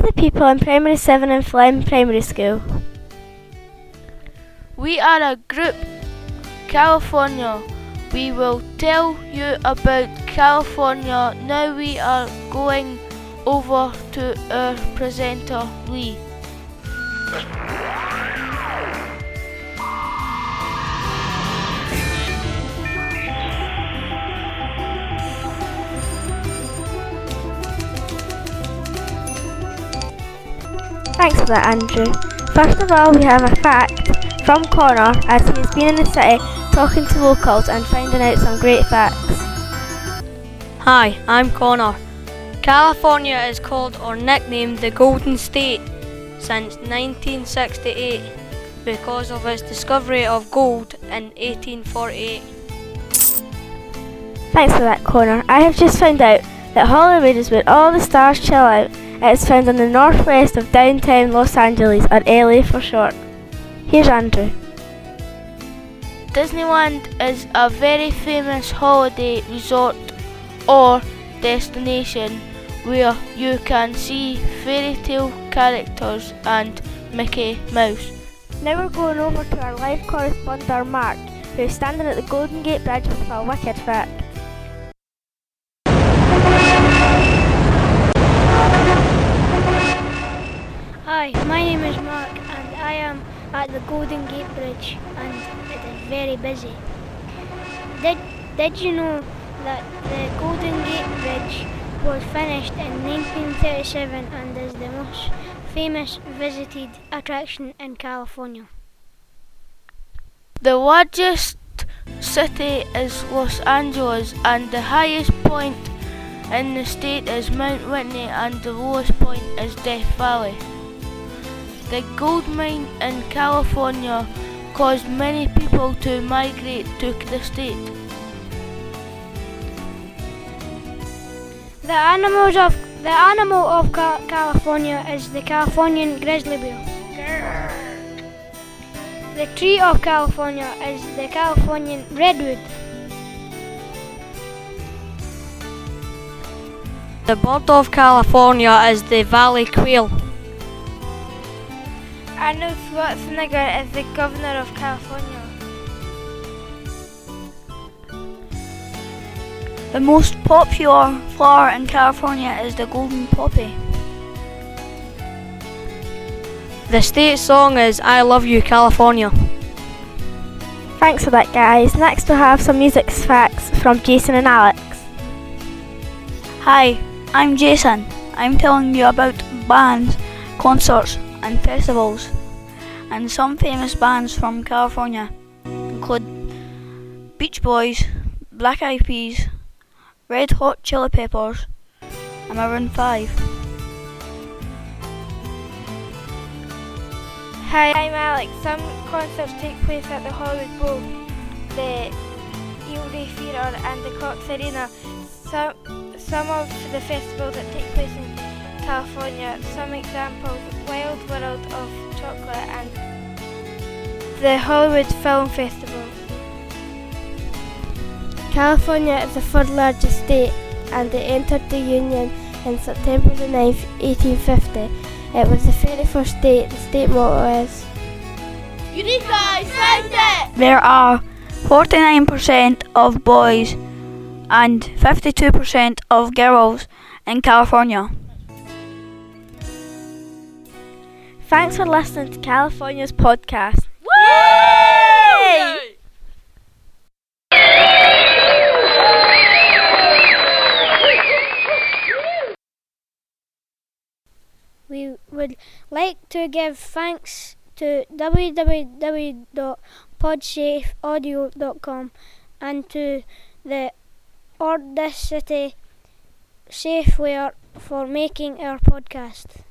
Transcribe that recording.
people in Primary 7 in Flem Primary School. We are a group, California. We will tell you about California. Now we are going over to our presenter, Lee. Thanks for that, Andrew. First of all, we have a fact from Connor as he has been in the city talking to locals and finding out some great facts. Hi, I'm Connor. California is called or nicknamed the Golden State since 1968 because of its discovery of gold in 1848. Thanks for that, Connor. I have just found out that Hollywood is where all the stars chill out. It is found in the northwest of downtown Los Angeles, or LA for short. Here's Andrew. Disneyland is a very famous holiday resort or destination where you can see fairy tale characters and Mickey Mouse. Now we're going over to our live correspondent Mark, who is standing at the Golden Gate Bridge with a wicked fact. Hi, my name is Mark and I am at the Golden Gate Bridge and it is very busy. Did, did you know that the Golden Gate Bridge was finished in 1937 and is the most famous visited attraction in California? The largest city is Los Angeles and the highest point in the state is Mount Whitney and the lowest point is Death Valley. The gold mine in California caused many people to migrate to the state. The animals of the animal of Ca- California is the Californian grizzly bear. The tree of California is the Californian redwood. The bird of California is the valley quail. Arnold Schwarzenegger as the governor of California. The most popular flower in California is the golden poppy. The state song is I Love You California. Thanks for that, guys. Next, we'll have some music facts from Jason and Alex. Hi, I'm Jason. I'm telling you about bands, concerts, and festivals. And some famous bands from California include Beach Boys, Black Eyed Peas, Red Hot Chili Peppers, and Maroon 5. Hi, I'm Alex. Some concerts take place at the Hollywood Bowl, the Erie Theatre, and the Cox Arena. Some, some of the festivals that take place in California, some examples Wild World of Chocolate and the Hollywood Film Festival. California is the third largest state and it entered the Union in September the 9th, 1850. It was the very first state. The state motto is There are 49% of boys and 52% of girls in California. Thanks for listening to California's podcast. We would like to give thanks to www.podsafeaudio.com and to the Audacity Safeware for making our podcast.